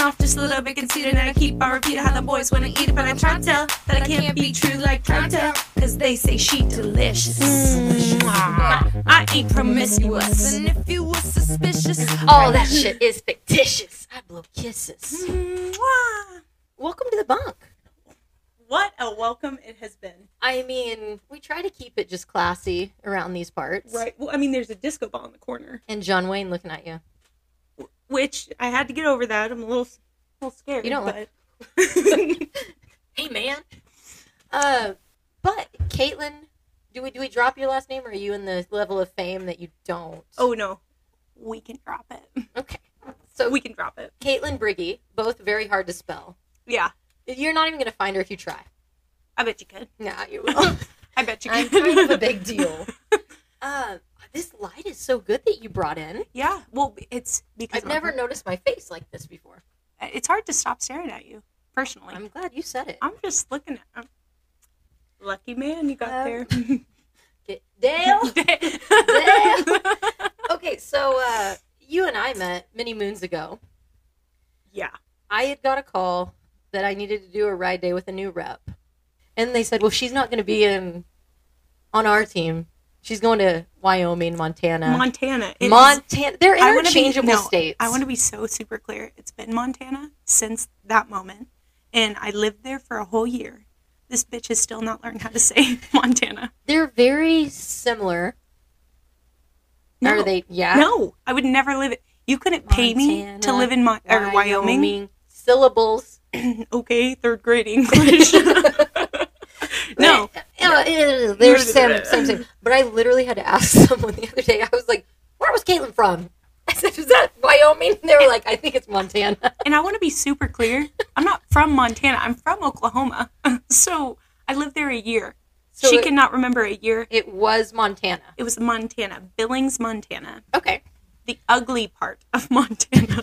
showing off just a little bit conceited. And I keep on repeating how the boys wanna eat it. But I try to tell that I can't be true like try to tell. Cause they say she delicious. Mwah. I ain't promiscuous. And if you was suspicious, mm. All that shit is fictitious. I blow kisses. Mwah. Welcome to the bunk. What a welcome it has been. I mean, we try to keep it just classy around these parts. Right. Well, I mean, there's a disco ball in the corner, And John Wayne looking at you. Which I had to get over that. I'm a little, a little scared. You don't but... Hey, man. Uh, but Caitlin, do we do we drop your last name, or are you in the level of fame that you don't? oh no, we can drop it. okay. So We can drop it. Kaytlyn Briegge, both very hard to spell. Yeah, You're not even gonna find her if you try. I bet you could. Nah, you will. I bet you I'm could. kind of a big deal. Uh, this light is so good that you brought in. Yeah. Well, it's because I've never noticed my face like this before. It's hard to stop staring at you. Personally, I'm glad you said it. I'm just looking at. I'm... Lucky man, you got Um, there. Get- Dale. Dale. Okay, so uh, you and I met many moons ago. yeah. I had got a call that I needed to do a ride day with a new rep, and they said, "Well, she's not going to be in on our team. She's going to Wyoming, Montana, Montana. It is- Montana. They're I be- interchangeable no, states. I want to be so super clear. It's been Montana since that moment, and I lived there for a whole year. This bitch has still not learned how to say Montana. They're very similar. No. Are they? Yeah. No, I would never live it. You couldn't pay me to live in Mon- or Wyoming. Syllables. okay, third grade English. no, Uh, they're same, same, same. But I literally had to ask someone the other day. I was like, "Where was Kaytlyn from?" I said, "Is that Wyoming?" And they were like, "I think it's Montana." and I want to be super clear. I'm not from Montana. I'm from Oklahoma. so I lived there a year. So she it- cannot remember a year. It was Montana. It was Montana, Billings, Montana, Okay. the ugly part of Montana.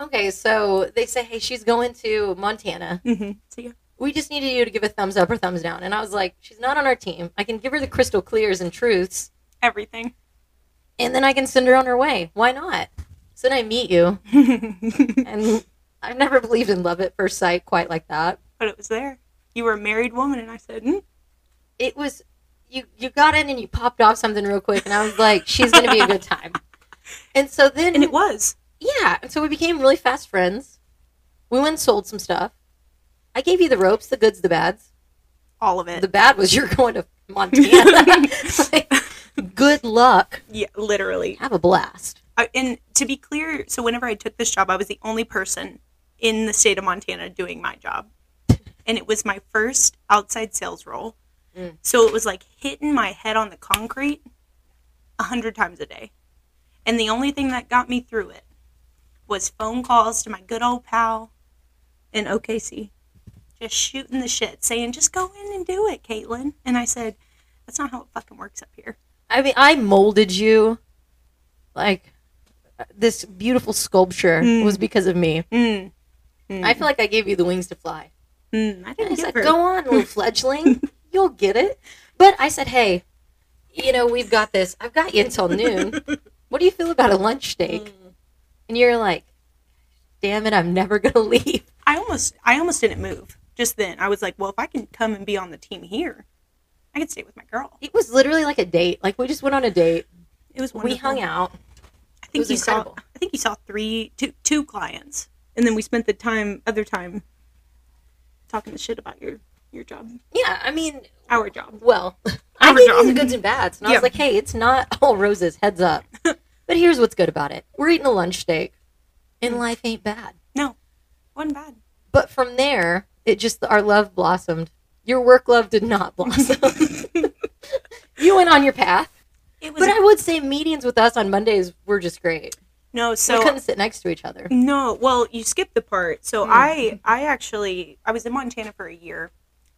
Okay, so they say, "Hey, she's going to Montana. mm-hmm. So yeah, We just needed you to give a thumbs up or thumbs down." And I was like, "She's not on our team. I can give her the crystal clears and truths, everything. and then I can send her on her way. Why not?" So then I meet you, and I've never believed in love at first sight quite like that. But it was there. You were a married woman, and I said, mm, It was you. You got in and you popped off something real quick, and I was like, "She's gonna be a good time." And so then, and it was. yeah, and so we became really fast friends. We went and sold some stuff. I gave you the ropes, the goods, the bads. All of it. The bad was you're going to Montana. Like, good luck. yeah, literally. Have a blast. I, and to be clear, so whenever I took this job, I was the only person in the state of Montana doing my job. And it was my first outside sales role. Mm. So it was like hitting my head on the concrete a hundred times a day. And the only thing that got me through it was phone calls to my good old pal in OKC. Just shooting the shit, saying, just go in and do it, Kaytlyn. And I said, that's not how it fucking works up here. I mean, I molded you like this beautiful sculpture Mm. was because of me. Mm. Mm. I feel like I gave you the wings to fly. Mm, I I didn't said, give her. go on, little fledgling. You'll get it. But I said, hey, you know, we've got this. I've got you until noon. What do you feel about a lunch steak? And you're like, damn it, I'm never going to leave. I almost I almost didn't move just then. I was like, well, if I can come and be on the team here, I could stay with my girl. It was literally like a date. Like, we just went on a date. It was We hung out. I think you incredible. saw I think you saw three two two clients, and then we spent the time other time talking the shit about your your job, Yeah, I mean, our job. well, I Our gave you job. the goods and bads. And I Yeah. was like, hey, it's not all roses, heads up. but here's what's good about it we're eating a lunch steak, and Mm. life ain't bad. No, wasn't bad. But from there, it just, our love blossomed. Your work love did not blossom. you went on your path. It was But I would say meetings with us on Mondays were just great. no so we couldn't sit next to each other. No, well, you skipped the part. So Mm. I I actually I was in Montana for a year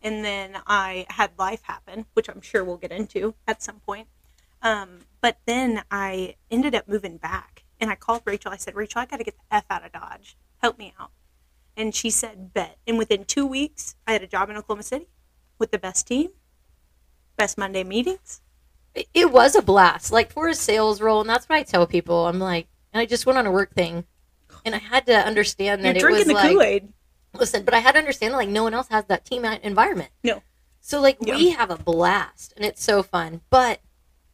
and then I had life happen, which I'm sure we'll get into at some point. Um, but then I ended up moving back and I called Rachel. I said, "Rachel, I got to get the F out of Dodge. Help me out." And she said, "Bet." And within 2 weeks, I had a job in Oklahoma City with the best team, best Monday meetings. It, was a blast, like for a sales role. And that's what I tell people. I'm like, and I just went on a work thing. and I had to understand You're that it was drinking the like Kool Aid. listen, but I had to understand that like no one else has that team environment. No. So like we have a blast and it's so fun. But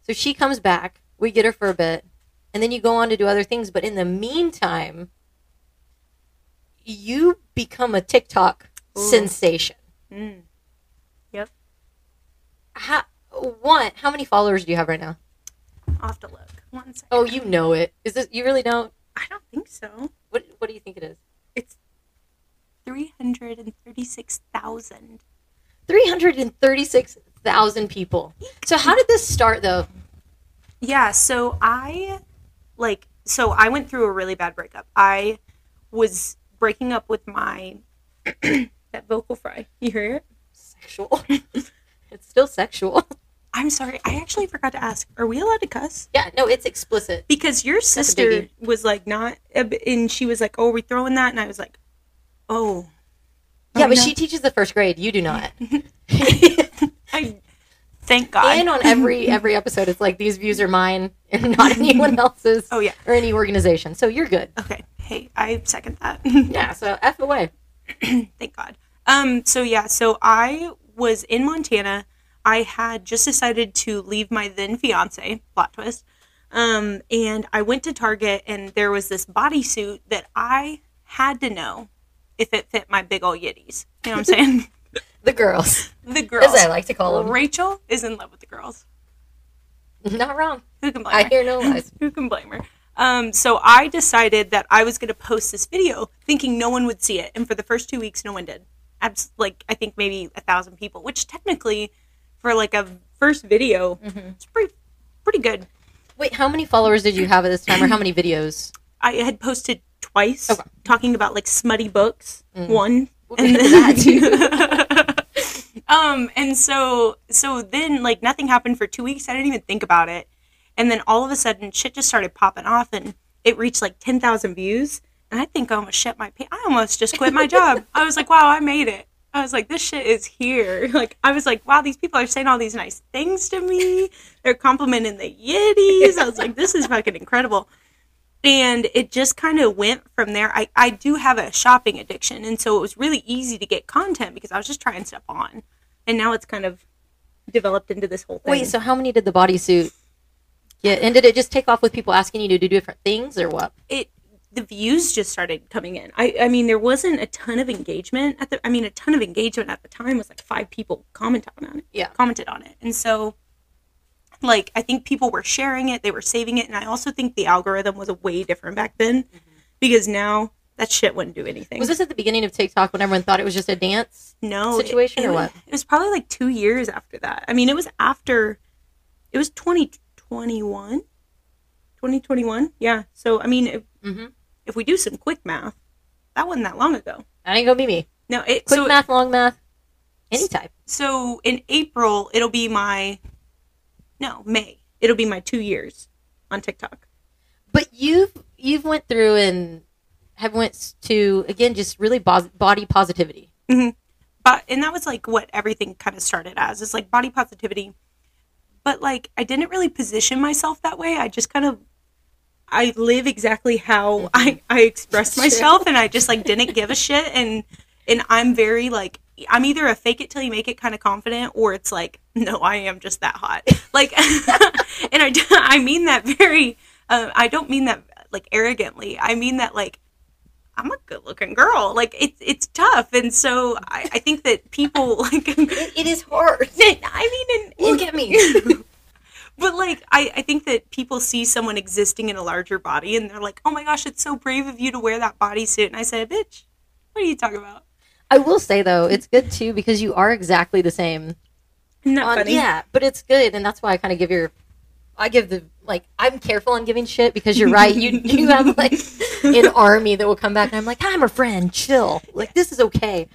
so she comes back, we get her for a bit, and then you go on to do other things. But in the meantime, you become a TikTok Ooh. sensation. Mm. How, one, how many followers do you have right now? I'll have to look. One second. Oh, you know it. Is this you really don't? I don't think so. What What do you think it is? It's 336,000. Three hundred and thirty six thousand people. So how did this start though? Yeah, so I like so I went through a really bad breakup. I was breaking up with my that vocal fry. You hear it? Sexual. it's still sexual. I'm sorry. I actually forgot to ask. Are we allowed to cuss? Yeah, no, it's explicit. Because your sister was like not, and she was like, "Oh, are we throwing that?" And I was like, "Oh." Yeah, but she teaches the first grade. You do not. I thank God. and on every every episode, it's like these views are mine and not anyone else's oh yeah. or any organization. So you're good. Okay. Hey, I second that. Yeah. So f away. thank God. Um, so yeah, so I was in Montana. I had just decided to leave my then fiance, plot twist. Um, and I went to Target and there was this bodysuit that I had to know if it fit my big old yitties. You know what I'm saying? The girls, the girls. as. I like to call them. Rachel is in love with the girls. Not wrong. Who can blame her? I hear no lies. Who can blame her? Um, so I decided that I was going to post this video, thinking no one would see it, and for the first two weeks, no one did. Abs- like I think maybe a thousand people, which technically, for like a first video, Mhm. it's pretty pretty good. Wait, how many followers did you have at this time, or how many videos? I had posted twice Okay. talking about like smutty books. Mm. One, and get into that then, um, and so so then like nothing happened for two weeks. I didn't even think about it, and then all of a sudden shit just started popping off, and it reached like ten thousand views. And I think I almost shut my pants. I almost just quit my job. I was like, wow, I made it. I was like, this shit is here. Like, I was like, wow, these people are saying all these nice things to me. They're complimenting the Yiddies. I was like, this is fucking incredible and it just kind of went from there I, I do have a shopping addiction and so it was really easy to get content because i was just trying stuff on and now it's kind of developed into this whole thing Wait, so how many did the bodysuit get? And did it just take off with people asking you to do different things, or what? it the views just started coming in i i mean there wasn't a ton of engagement at the i mean a ton of engagement at the time was like five people commented on it Yeah. commented on it and so like i think people were sharing it they were saving it and i also think the algorithm was a way different back then mm-hmm. because now that shit wouldn't do anything Was this at the beginning of TikTok when everyone thought it was just a dance? no situation it, or what? It was probably like two years after that. I mean, it was after. It was twenty twenty one. 2021 yeah so i mean if, Mm-hmm. if we do some quick math that wasn't that long ago That ain't gonna be me. no it Quick so math, long math, any type. so in april it'll be my no may it'll be my two years on tiktok But you've you've went through and have went to again just really bos- body positivity. but and that was like what everything kind of started as it's like body positivity but like i didn't really position myself that way. I just kind of i live exactly how i i express myself and i just like didn't give a shit and and i'm very like i'm either a fake it till you make it kind of confident or it's like no i am just that hot. Like and i i mean that very uh, i don't mean that like arrogantly. I mean that like I'm a good looking girl. Like it's it's tough, and so I, I think that people like. It, it is hard. I mean, in, Look at me. but like I, I think that people see someone existing in a larger body, and they're like, "Oh my gosh, it's so brave of you to wear that bodysuit." And I said, "Bitch, what are you talking about?" I will say though, it's good too because you are exactly the same. Isn't that on- funny? yeah, but it's good, and that's why I kind of give your. I give the like I'm careful on giving shit because you're right. You you have like an army that will come back and I'm like I'm a friend. Chill. Like this is okay.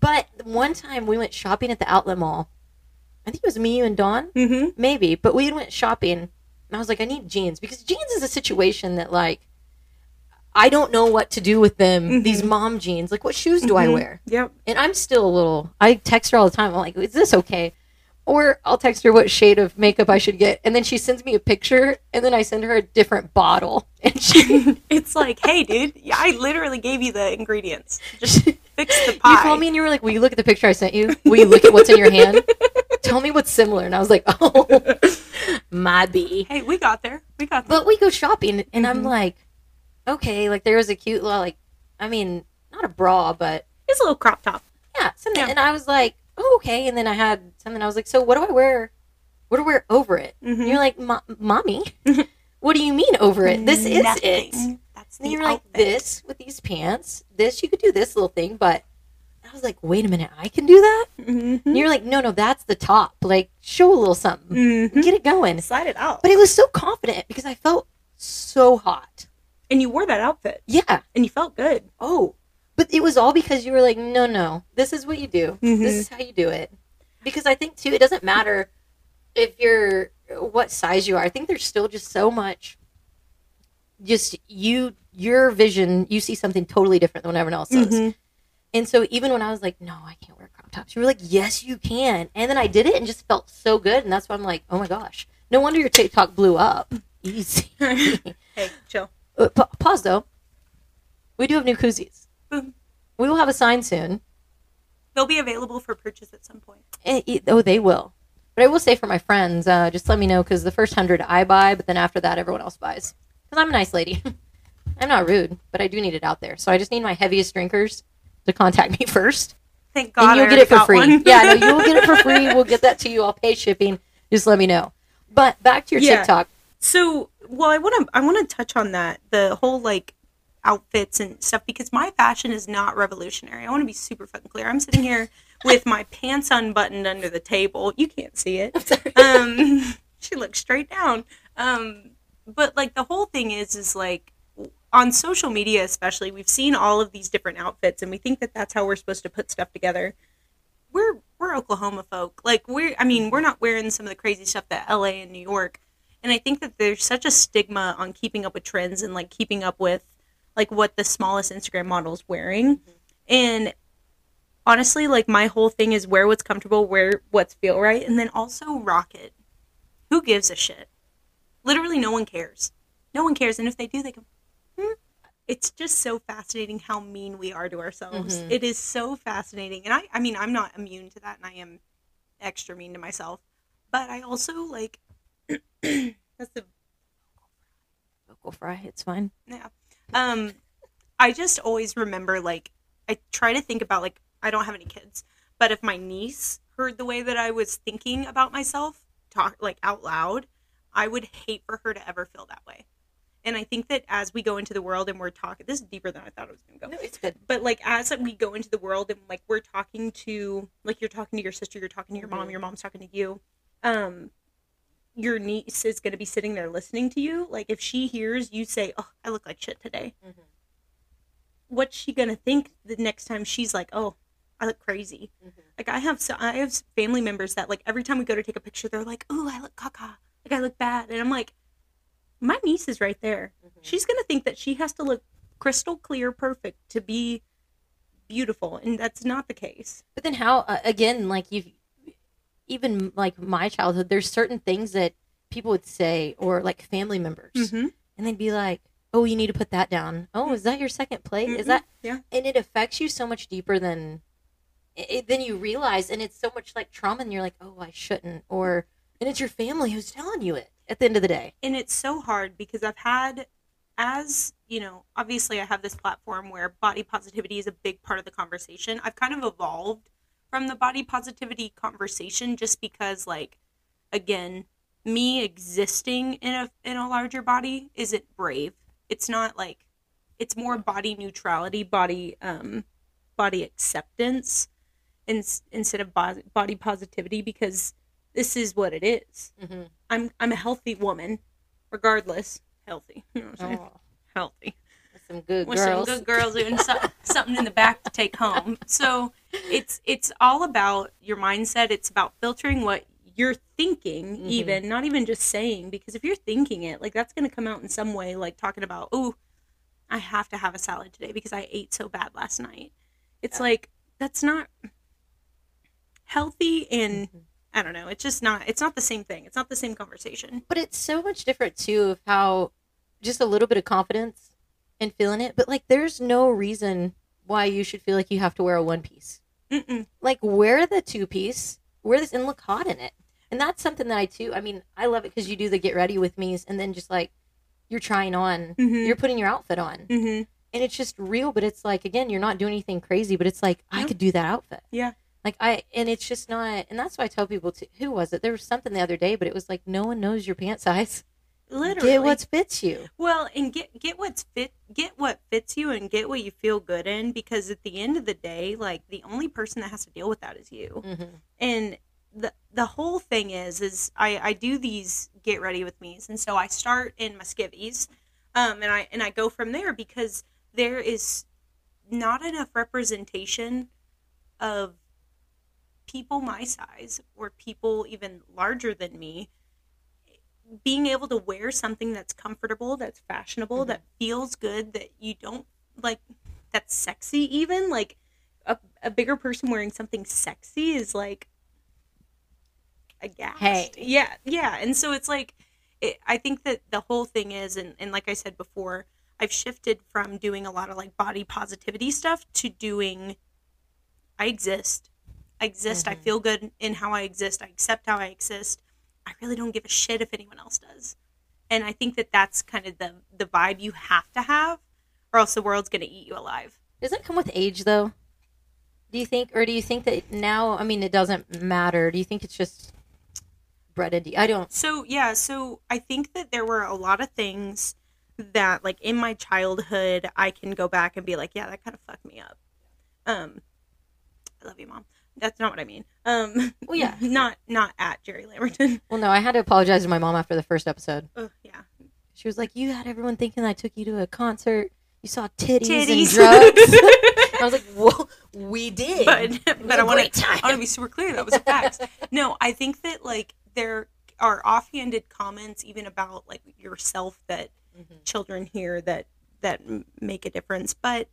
But one time we went shopping at the outlet mall. I think it was me, you, and Dawn. Mm-hmm. maybe but we went shopping and i was like i need jeans because jeans is a situation that like i don't know what to do with them Mhm. these mom jeans like what shoes do i Mhm. wear Yep. and i'm still a little i text her all the time i'm like is this okay Or I'll text her what shade of makeup I should get, and then she sends me a picture, and then I send her a different bottle, and she it's like, hey, dude, I literally gave you the ingredients. Just fix the pot. you pie. called me and you were like, "Will you look at the picture I sent you? Will you look at what's in your hand? Tell me what's similar." And I was like, "Oh, my bee." Hey, we got there. We got there. But we go shopping, and I'm Mhm. like, okay, like there was a cute little, like, I mean, not a bra, but It's a little crop top. yeah. Yeah. And I was like, oh, okay. And then I had something. I was like, so what do I wear? What do I wear over it? Mhm. And you're like, mommy, what do you mean over it? This is it. That's And you're like, this with these pants, this you could do this little thing, but I was like, wait a minute, I can do that. Mhm. And you're like, no, no, that's the top. Like, show a little something, Mhm. get it going. Slide it out. But it was so confident because I felt so hot. and you wore that outfit, Yeah. and you felt good. Oh, but it was all because you were like, no, no, this is what you do. Mhm. This is how you do it. Because I think too, it doesn't matter if you're what size you are. I think there's still just so much. Just you, your vision, you see something totally different than what everyone else does. Mhm. And so even when I was like, no, I can't wear crop tops, you were like, yes, you can. And then I did it and just felt so good. And that's why I'm like, oh my gosh, no wonder your TikTok blew up. Easy. hey, chill. Uh, pa- pause though. We do have new koozies. Boom. We will have a sign soon. They'll be available for purchase at some point. Eh, eh, oh, they will. But I will say for my friends, uh, just let me know because the first hundred I buy, but then after that, everyone else buys. Because I'm a nice lady. I'm not rude, but I do need it out there. So I just need my heaviest drinkers to contact me first, Thank God. and you'll I get it for free. yeah, no, you'll get it for free. We'll get that to you. I'll pay shipping. Just let me know. But back to your Yeah. TikTok. So, well, I want to I want to touch on that the whole like outfits and stuff because my fashion is not revolutionary. I want to be super fucking clear. I'm sitting here with my pants unbuttoned under the table. You can't see it. Um, she looks straight down. Um, but like the whole thing is is like on social media especially we've seen all of these different outfits and we think that that's how we're supposed to put stuff together we're we're oklahoma folk like we're i mean we're not wearing some of the crazy stuff that la and new york and i think that there's such a stigma on keeping up with trends and like keeping up with like what the smallest instagram model's wearing and honestly like my whole thing is wear what's comfortable wear what's feel right and then also rock it who gives a shit literally no one cares no one cares and if they do they go hmm. it's just so fascinating how mean we are to ourselves Mhm. It is so fascinating and i i mean i'm not immune to that and i am extra mean to myself but i also like that's the Vocal fry. It's fine. yeah. Um, I just always remember like I try to think about like I don't have any kids, but if my niece heard the way that I was thinking about myself talk like out loud, I would hate for her to ever feel that way. And I think that as we go into the world and we're talking, this is deeper than I thought it was going to go No, it's good. but like as we go into the world and like we're talking to like you're talking to your sister you're talking to your mom Mhm. your mom's talking to you um your niece is going to be sitting there listening to you like if she hears you say oh i look like shit today Mhm. what's she going to think the next time she's like oh i look crazy Mhm. like i have so i have family members that like every time we go to take a picture they're like oh i look caca like i look bad and i'm like my niece is right there Mhm. she's going to think that she has to look crystal clear perfect to be beautiful and that's not the case But then how uh, again like you even like my childhood there's certain things that people would say or like family members mm-hmm. and they'd be like oh you need to put that down oh is that your second plate is Mhm. that Yeah. and it affects you so much deeper than it, than you realize and it's so much like trauma and you're like oh i shouldn't or and it's your family who's telling you it at the end of the day and it's so hard because i've had as you know obviously i have this platform where body positivity is a big part of the conversation i've kind of evolved from the body positivity conversation just because like again me existing in a in a larger body isn't brave it's not like it's more body neutrality body um body acceptance in, instead of bo- body positivity because this is what it is mm-hmm. I'm I'm a healthy woman, regardless. Healthy, you know what I'm saying? oh, Healthy. Some good With some girls good girls doing so, something in the back to take home. So it's it's all about your mindset. It's about filtering what you're thinking, Mhm. even not even just saying. Because if you're thinking it, like that's going to come out in some way, like talking about, oh, I have to have a salad today because I ate so bad last night. It's Yeah. like that's not healthy and Mhm. I don't know. It's just not. It's not the same thing. It's not the same conversation. But it's so much different too of how just a little bit of confidence and feeling it. But like, there's no reason why you should feel like you have to wear a one piece. Mm-mm. Like, wear the two piece, wear this, and look hot in it. And that's something that I too. I mean, I love it because you do the get ready with me's, and then just like you're trying on, Mhm. you're putting your outfit on, Mm-hmm. and it's just real. But it's like again, you're not doing anything crazy. But it's like I could do that outfit. Yeah. Like I, and it's just not, and that's why I tell people to who was it? There was something the other day, but it was like no one knows your pant size. Literally. Get what fits you. Well, and get get what's fit, get what fits you, and get what you feel good in. Because at the end of the day, like the only person that has to deal with that is you. Mm-hmm. And the the whole thing is, is I I do these get ready with me's, and so I start in my skivvies, um, and I and I go from there because there is not enough representation of people my size or people even larger than me being able to wear something that's comfortable, that's fashionable, Mhm. that feels good, that you don't like, that's sexy, even like a, a bigger person wearing something sexy is like aghast. Hey. Yeah, yeah. And so it's like, it, I think that the whole thing is, and, and like I said before, I've shifted from doing a lot of like body positivity stuff to doing, I exist. I exist. I Mhm. feel good in how I exist. I accept how I exist. I really don't give a shit if anyone else does. And I think that that's kind of the the vibe you have to have, or else the world's gonna eat you alive. Does that come with age, though? Do you think, or do you think that now? I mean, it doesn't matter. Do you think it's just bred into? I don't. So yeah, so I think that there were a lot of things that, like in my childhood, I can go back and be like, yeah, that kind of fucked me up. Um, I love you, mom. That's not what I mean. Um, Well, yeah. not not at Jerry Lamberton. Well, no, I had to apologize to my mom after the first episode. Ugh, yeah, She was like, "You had everyone thinking I took you to a concert. You saw titties, titties. and drugs." I was like, "Well, we did, but but I want to. I want to be super clear that was a fact. no, I think that like there are offhanded comments even about like yourself that Mhm. children hear that that make a difference. But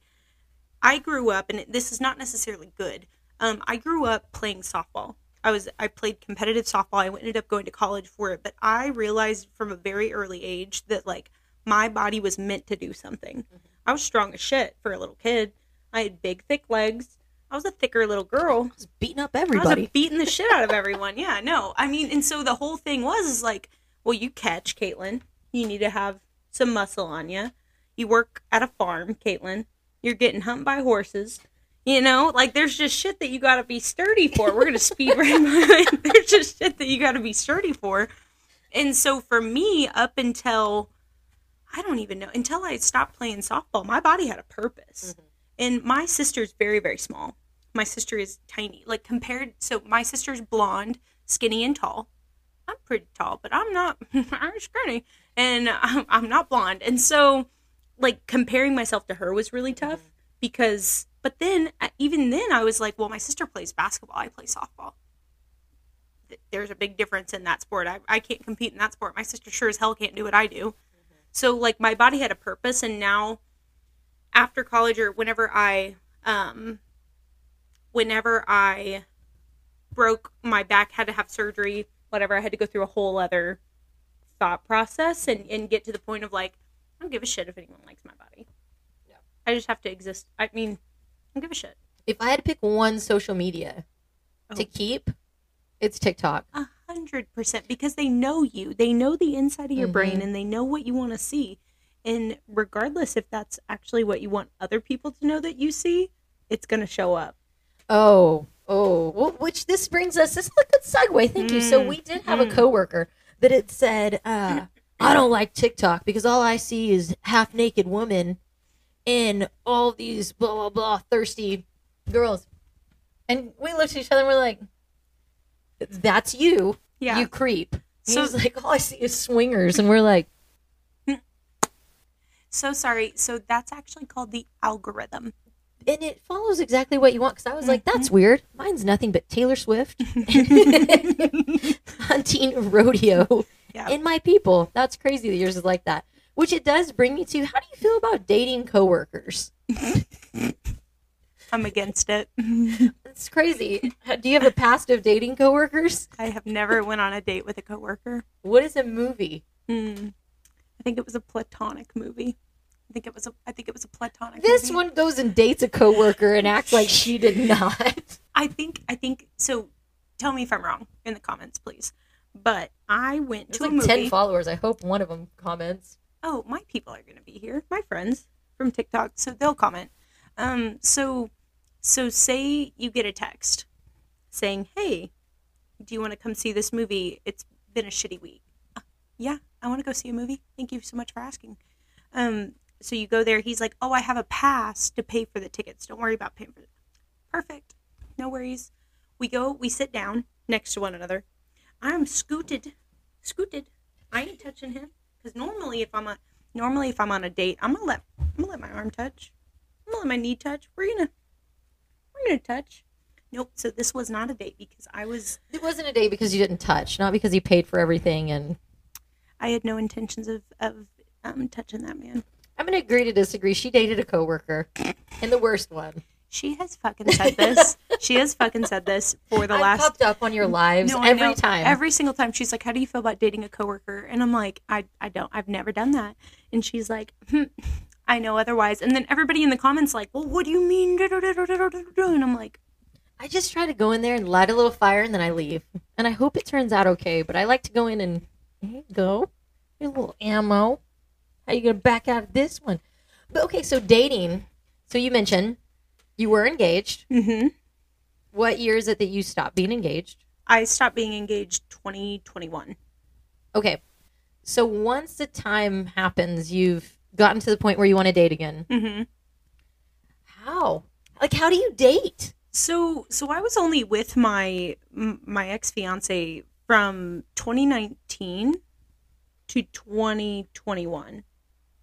I grew up, and this is not necessarily good. Um, I grew up playing softball. I was I played competitive softball. I ended up going to college for it, but I realized from a very early age that like my body was meant to do something. I was strong as shit for a little kid. I had big, thick legs. I was a thicker little girl. I was beating up everybody. I was beating the shit out of everyone. Yeah, no. I mean, and so the whole thing was is like, well, you catch, Kaytlyn. You need to have some muscle on you. You work at a farm, Kaytlyn. You're getting humped by horses. You know, like there's just shit that you got to be sturdy for. We're gonna speed right by. There's just shit that you got to be sturdy for. And so for me, up until I don't even know until I stopped playing softball, my body had a purpose. Mhm. And my sister's very very small. My sister is tiny. Like compared, so my sister's blonde, skinny, and tall. I'm pretty tall, but I'm not. I'm skinny, and I'm, I'm not blonde. And so, like comparing myself to her was really tough because. But then, even then, I was like, well, my sister plays basketball. I play softball. There's a big difference in that sport. I, I can't compete in that sport. My sister sure as hell can't do what I do. So, like, my body had a purpose, and now, after college or whenever I, um, whenever I broke my back, had to have surgery, whatever, I had to go through a whole other thought process and, and get to the point of like, I don't give a shit if anyone likes my body. Yeah. I just have to exist. I mean, don't give a shit. If I had to pick one social media Oh. to keep, it's TikTok. A hundred percent because they know you. They know the inside of your brain Mhm. and they know what you want to see. And regardless if that's actually what you want other people to know that you see, it's gonna show up. Oh, oh, well, which this brings us. This is a good segue. Thank you. So Mm, we did have a mm. coworker that it said, uh, "I don't like TikTok because all I see is half naked women and all these blah blah blah thirsty girls." And we looked at each other and we're like, "That's you, Yeah. you creep." So- He's like, "All I see is swingers," and we're like, so sorry. So that's actually called the algorithm. and it follows exactly what you want. Because I was like, Mm-hmm. "That's weird. Mine's nothing but Taylor Swift." hunting rodeo Yeah. and my people. That's crazy that yours is like that. Which it does bring me to how do you feel about dating coworkers? I'm against it. It's crazy. Do you have a past of dating coworkers? I have never went on a date with a coworker. What is a movie? Hmm. I think it was a platonic movie. I think it was a. I think it was a platonic. This movie. one goes and dates a coworker and acts like she did not. I think. I think so. Tell me if I'm wrong in the comments, please. But I went There's to a like movie. ten followers. I hope one of them comments. Oh, my people are going to be here, my friends from TikTok, so they'll comment. Um, so, so say you get a text saying, "Hey, do you want to come see this movie? It's been a shitty week." "Uh, yeah, I want to go see a movie. Thank you so much for asking. Um, so you go there. He's like, "Oh, I have a pass to pay for the tickets. Don't worry about paying for it." Perfect. No worries. We go. We sit down next to one another. I'm scooted, scooted. I ain't touching him because normally if I'm a normally if I'm on a date, I'm gonna let I'm gonna let my arm touch. I'm gonna let my knee touch. We're gonna we're gonna touch. Nope. So this was not a date because I was It wasn't a date because you didn't touch, not because you paid for everything. And I had no intentions of of um, touching that man. I'm gonna agree to disagree. She dated a coworker, and the worst one. She has fucking said this. she has fucking said this for the I last popped up on your lives No, every time. Every single time she's like, "How do you feel about dating a coworker?" And I'm like, "I I don't. I've never done that." And she's like, hmm, "I know otherwise." And then everybody in the comments like, "Well, what do you mean?" And I'm like, I just try to go in there and light a little fire, and then I leave. And I hope it turns out okay. But I like to go in and you go, a little ammo. How you gonna back out of this one? But okay, so dating. So you mentioned you were engaged. mm-hmm. What year is it that you stopped being engaged? I stopped being engaged 2021. Okay, so once the time happens, you've gotten to the point where you want to date again. Mm-hmm. How? Like, how do you date? So so I was only with my my ex fiance from 2019 to 2021.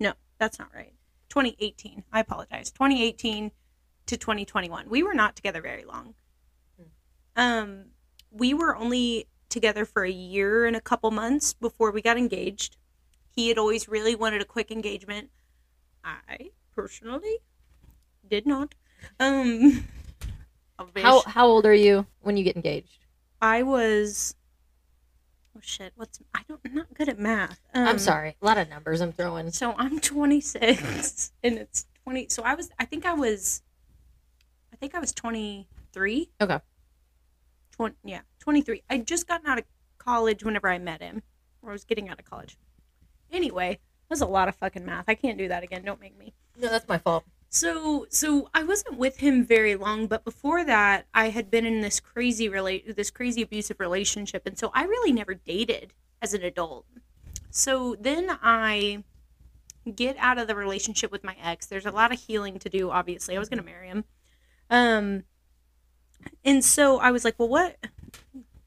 No, that's not right. 2018. I apologize. 2018 to 2021. We were not together very long. Um, we were only together for a year and a couple months before we got engaged. He had always really wanted a quick engagement. I personally did not. Um, How how old are you when you get engaged? I was. Oh shit! What's I don't I'm not good at math. Um, I'm sorry, a lot of numbers I'm throwing. So I'm 26, and it's 20. So I was. I think I was. I think I was 23. Okay. 20, yeah, 23. I'd just gotten out of college whenever I met him, or I was getting out of college. Anyway, that's a lot of fucking math. I can't do that again. Don't make me. No, that's my fault. So so I wasn't with him very long, but before that, I had been in this crazy relate this crazy abusive relationship, and so I really never dated as an adult. So then I get out of the relationship with my ex. There's a lot of healing to do. Obviously, I was gonna marry him, um, and so I was like, well, what?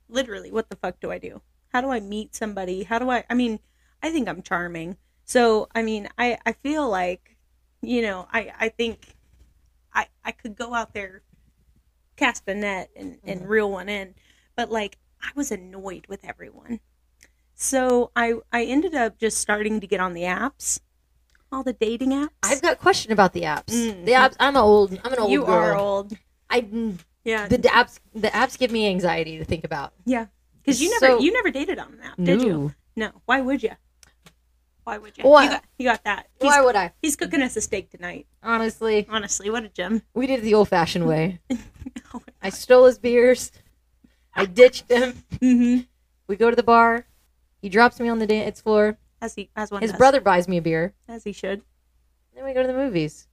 Literally, what the fuck do I do? How do I meet somebody? How do I? I mean, I think I'm charming. So I mean, I I feel like you know, I, I think I I could go out there, cast a net and, and reel one in, but like I was annoyed with everyone. So I I ended up just starting to get on the apps, all the dating apps. I've got a question about the apps. Mm. The apps. I'm old. I'm an old you girl. are old. I Yeah. the apps. The apps give me anxiety to think about. yeah. Because you never So- you never dated on an app, did you? No. Why would you? Why would you? Why? You got, you got that. He's, Why would I? he's cooking us a steak tonight. Honestly, Honestly, what a gem. we did it the old-fashioned way. I stole his beers. I ditched him. mm-hmm. We go to the bar. He drops me on the dance floor. As he as one His does. brother buys me a beer. as he should. Then we go to the movies.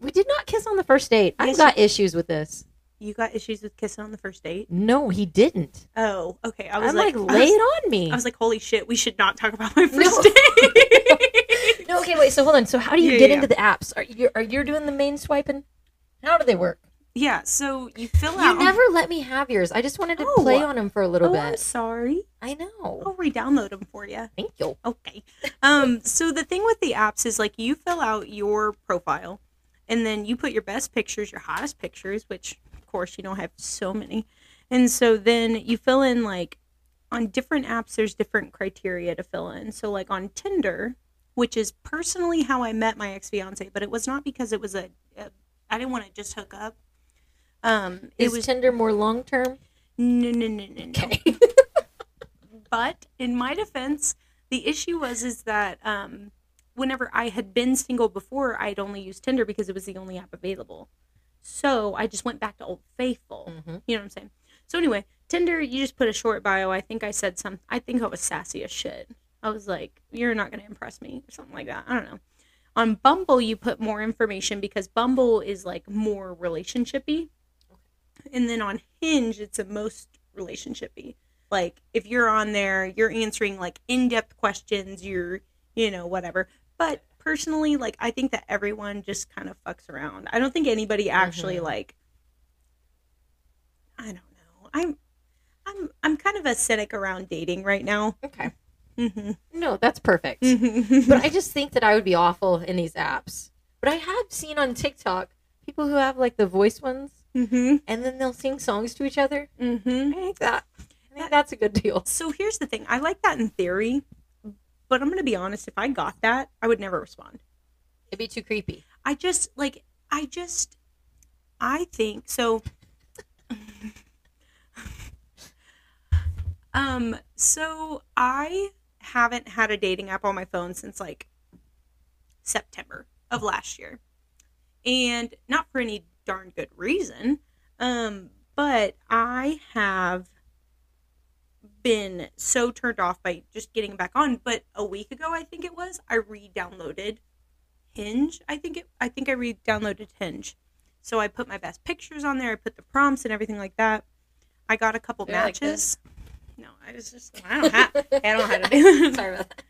We did not kiss on the first date. I've Yes, got issues with this. You got issues with kissing on the first date? No, he didn't. Oh, okay. I was I'm like, like, I lay was, it on me. I was like, holy shit, we should not talk about my first date. no, okay, wait. So hold on. So how do you Yeah, get yeah. into the apps? Are you are you doing the main swiping? How do they work? Yeah, so you fill You out. You never let me have yours. I just wanted to Oh. play on them for a little Oh, I'm sorry. I know. I'll re-download them for you. Thank you. Okay. Um. So the thing with the apps is like you fill out your profile, and then you put your best pictures, your hottest pictures, which of course you don't have so many, and so then you fill in like on different apps. There's different criteria to fill in. So like on Tinder, which is personally how I met my ex fiance, but it was not because it was a, a I didn't want to just hook up. Um, it Is was Tinder more long term? no, no, no, no, no. But in my defense, the issue was is that um, whenever I had been single before, I'd only used Tinder because it was the only app available. So I just went back to Old Faithful. Mhm. You know what I'm saying? So anyway, Tinder, you just put a short bio. I think I said some. I think I was sassy as shit. I was like, "You're not gonna impress me" or something like that. I don't know. On Bumble, you put more information because Bumble is like more relationshipy, and then on Hinge, it's the most relationshipy. Like if you're on there, you're answering like in-depth questions. You're, you know, whatever. But personally, like I think that everyone just kind of fucks around. I don't think anybody actually Mhm. like. I don't know. I'm, I'm, I'm kind of a cynic around dating right now. Okay. hmm No, that's perfect. hmm but I just think that I would be awful in these apps. But I have seen on TikTok people who have like the voice ones, hmm and then they'll sing songs to each other. hmm I think that I think that's a good deal. So here's the thing. I like that in theory, but I'm gonna be honest. If I got that, I would never respond. It'd be too creepy. I just like I just I think so um so I haven't had a dating app on my phone since like September of last year. And not for any darn good reason. Um but I have been so turned off by just getting back on, but a week ago I think it was, I re-downloaded Hinge. I think it. I think I re-downloaded Hinge, so I put my best pictures on there. I put the prompts and everything like that. I got a couple Do I like matches. no, I was just. I don't have. I don't know how to do. Sorry about that.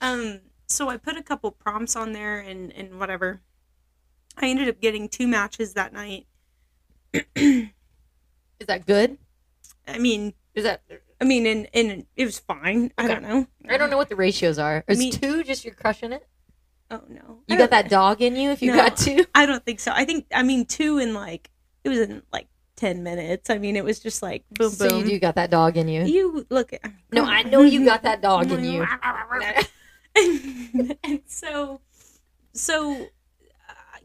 Um. So I put a couple prompts on there and and whatever. I ended up getting two matches that night. Is that good? I mean, Is that I mean, and and it was fine. I don't know. I don't know what the ratios are. Is Me- two just you're crushing it? Oh no. You got that dog in you if you No. got two? I don't think so. I think I mean two in like it was in like ten minutes. I mean it was just like boom So boom. you do got that dog in you. You look at No, I know you got that dog in you. and, and so so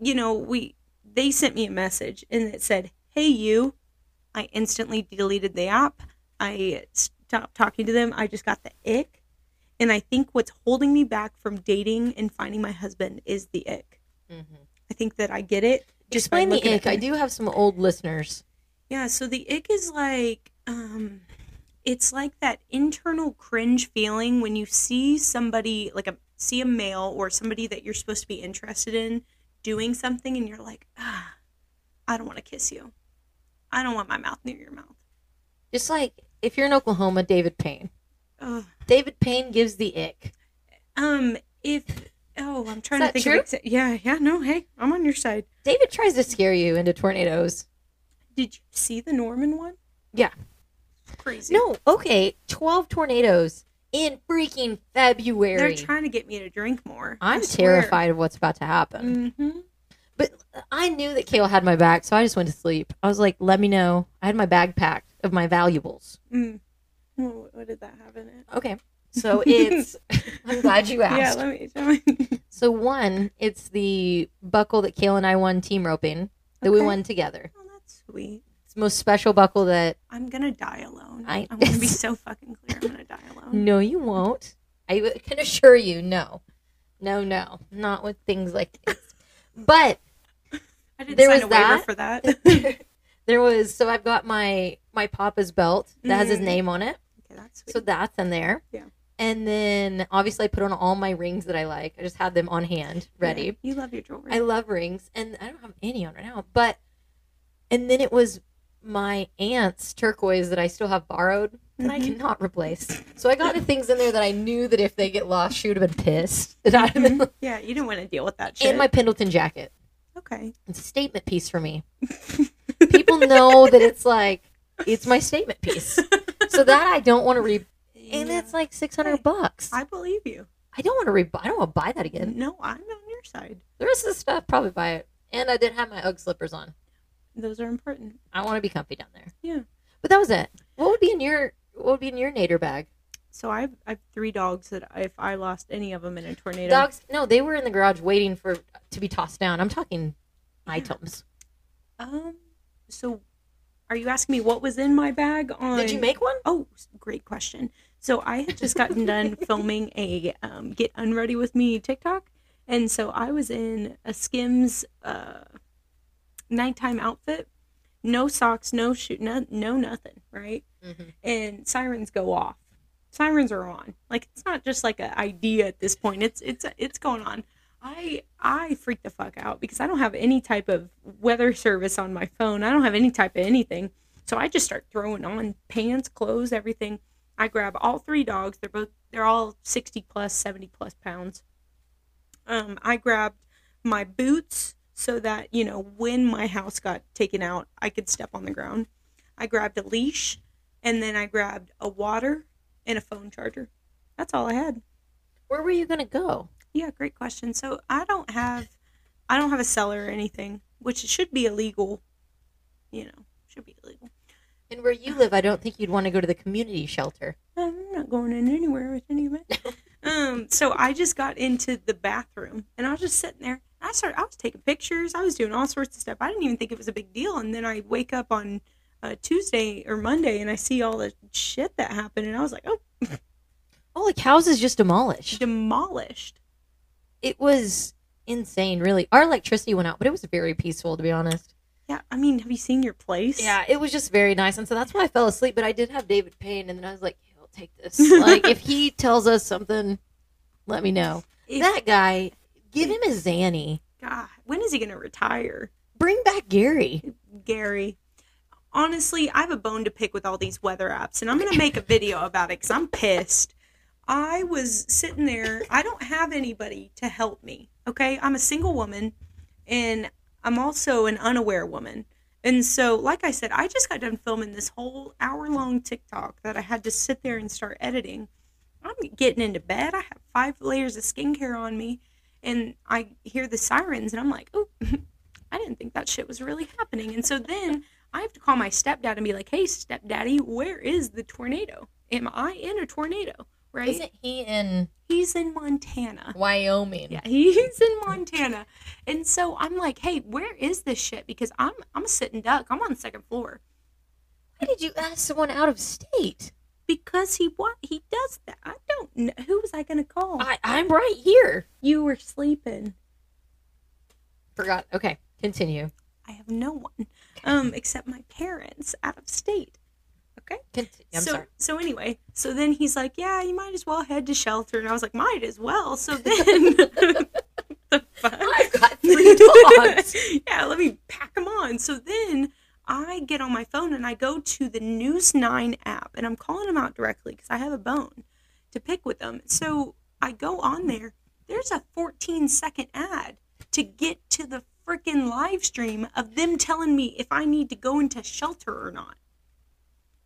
you know we they sent me a message and it said hey you i instantly deleted the app i stopped talking to them i just got the ick and i think what's holding me back from dating and finding my husband is the ick Mhm. i think that i get it just Explain the ick. I do have some old listeners. Yeah, so the ick is like um it's like that internal cringe feeling when you see somebody like a see a male or somebody that you're supposed to be interested in doing something and you're like, ah, I don't want to kiss you. I don't want my mouth near your mouth. Just like if you're in Oklahoma, David Payne. Ugh. David Payne gives the ick. Um, if oh, I'm trying to think true? of exa- yeah, yeah, no, hey, I'm on your side. David tries to scare you into tornadoes. Did you see the Norman one? Yeah. Crazy. No, okay, 12 tornadoes in freaking February. They're trying to get me to drink more. I'm terrified of what's about to happen. Mm-hmm. But I knew that Kale had my back, so I just went to sleep. I was like, let me know. I had my bag packed of my valuables. Mm. What, what did that have in it? Okay. So it's, I'm glad you asked. Yeah, let me. Let me. So, one, it's the buckle that Kale and I won team roping that we won together. Oh, that's sweet. It's the most special buckle that, I'm gonna die alone. I- want to be so fucking clear. I'm gonna die alone. no, you won't. I can assure you, no. No, no. Not with things like this. But I didn't There sign was a waiver that. for that. there was, so I've got my, my Papa's belt that has his Mhm. name on it. okay, that's sweet. So that's in there. Yeah. And then obviously I put on all my rings that I like. I just had them on hand, ready. Yeah, you love your jewelry. I love rings, and I don't have any on right now. But and then it was my aunt's turquoise that I still have borrowed that I Mhm. cannot replace. So I got the things in there that I knew that if they get lost, she would have been pissed. That I'd have been- yeah, you didn't want to deal with that shit. and my Pendleton jacket. okay. It's a statement piece for me. People know that it's like it's my statement piece. So that I don't want to re. And Yeah. it's like six hundred bucks. I, I believe you. I don't want to re. I don't want to buy that again. No, I'm on your side. The rest of the stuff probably buy it. And I did have my UGG slippers on. Those are important. I want to be comfy down there. Yeah. But that was it. What would be in your What would be in your nader bag? So I've I've three dogs that if I lost any of them in a tornado, Dogs? No, they were in the garage waiting for to be tossed down. I'm talking Yeah. items. Um, so are you asking me what was in my bag on Did you make one? Oh, great question. So I had just gotten done filming a um, "Get Unready with Me" TikTok, and so I was in a Skims uh, nighttime outfit, no socks, no shoe, no, no nothing, right? Mm-hmm. And sirens go off. Sirens are on. Like it's not just like an idea at this point. It's it's it's going on. I I freak the fuck out because I don't have any type of weather service on my phone. I don't have any type of anything. So I just start throwing on pants, clothes, everything. I grab all three dogs. They're both they're all 60 plus, 70 plus pounds. Um I grabbed my boots so that, you know, when my house got taken out, I could step on the ground. I grabbed a leash and then I grabbed a water and a phone charger. That's all I had. Where were you gonna go? Yeah, great question. So I don't have I don't have a cellar or anything, which should be illegal. You know, should be illegal. And where you live, I don't think you'd want to go to the community shelter. I'm not going in anywhere with any of it. um, so I just got into the bathroom and I was just sitting there. I started I was taking pictures. I was doing all sorts of stuff. I didn't even think it was a big deal. And then I wake up on uh, Tuesday or Monday and I see all the shit that happened and I was like, oh, Holy cows is just demolished. demolished. It was insane, really. Our electricity went out, but it was very peaceful, to be honest. Yeah, I mean, have you seen your place? Yeah, it was just very nice, and so that's why I fell asleep. But I did have David Payne, and then I was like, "Hey, I'll take this." like, if he tells us something, let me know. If- that guy, give him a Zanny. God, when is he gonna retire? Bring back Gary. Gary. Honestly, I have a bone to pick with all these weather apps, and I'm going to make a video about it because I'm pissed. I was sitting there, I don't have anybody to help me, okay? I'm a single woman, and I'm also an unaware woman. And so, like I said, I just got done filming this whole hour long TikTok that I had to sit there and start editing. I'm getting into bed. I have five layers of skincare on me, and I hear the sirens, and I'm like, oh, I didn't think that shit was really happening. And so then I have to call my stepdad and be like, hey, stepdaddy, where is the tornado? Am I in a tornado? Right? Isn't he in He's in Montana. Wyoming? Yeah, he's in Montana. And so I'm like, hey, where is this shit? Because I'm I'm a sitting duck. I'm on the second floor. Why did you ask someone out of state? Because he what he does that. I don't know who was I gonna call? I, I'm right here. you were sleeping. Forgot. Okay, continue. I have no one. Um, except my parents out of state. Okay? Conti- I'm so, sorry. So anyway, so then he's like, "Yeah, you might as well head to shelter," and I was like, "Might as well." So then, the fuck? I've got three dogs. yeah, let me pack them on. So then I get on my phone and I go to the News Nine app, and I'm calling them out directly because I have a bone to pick with them. So I go on there. There's a 14 second ad to get to the freaking live stream of them telling me if I need to go into shelter or not.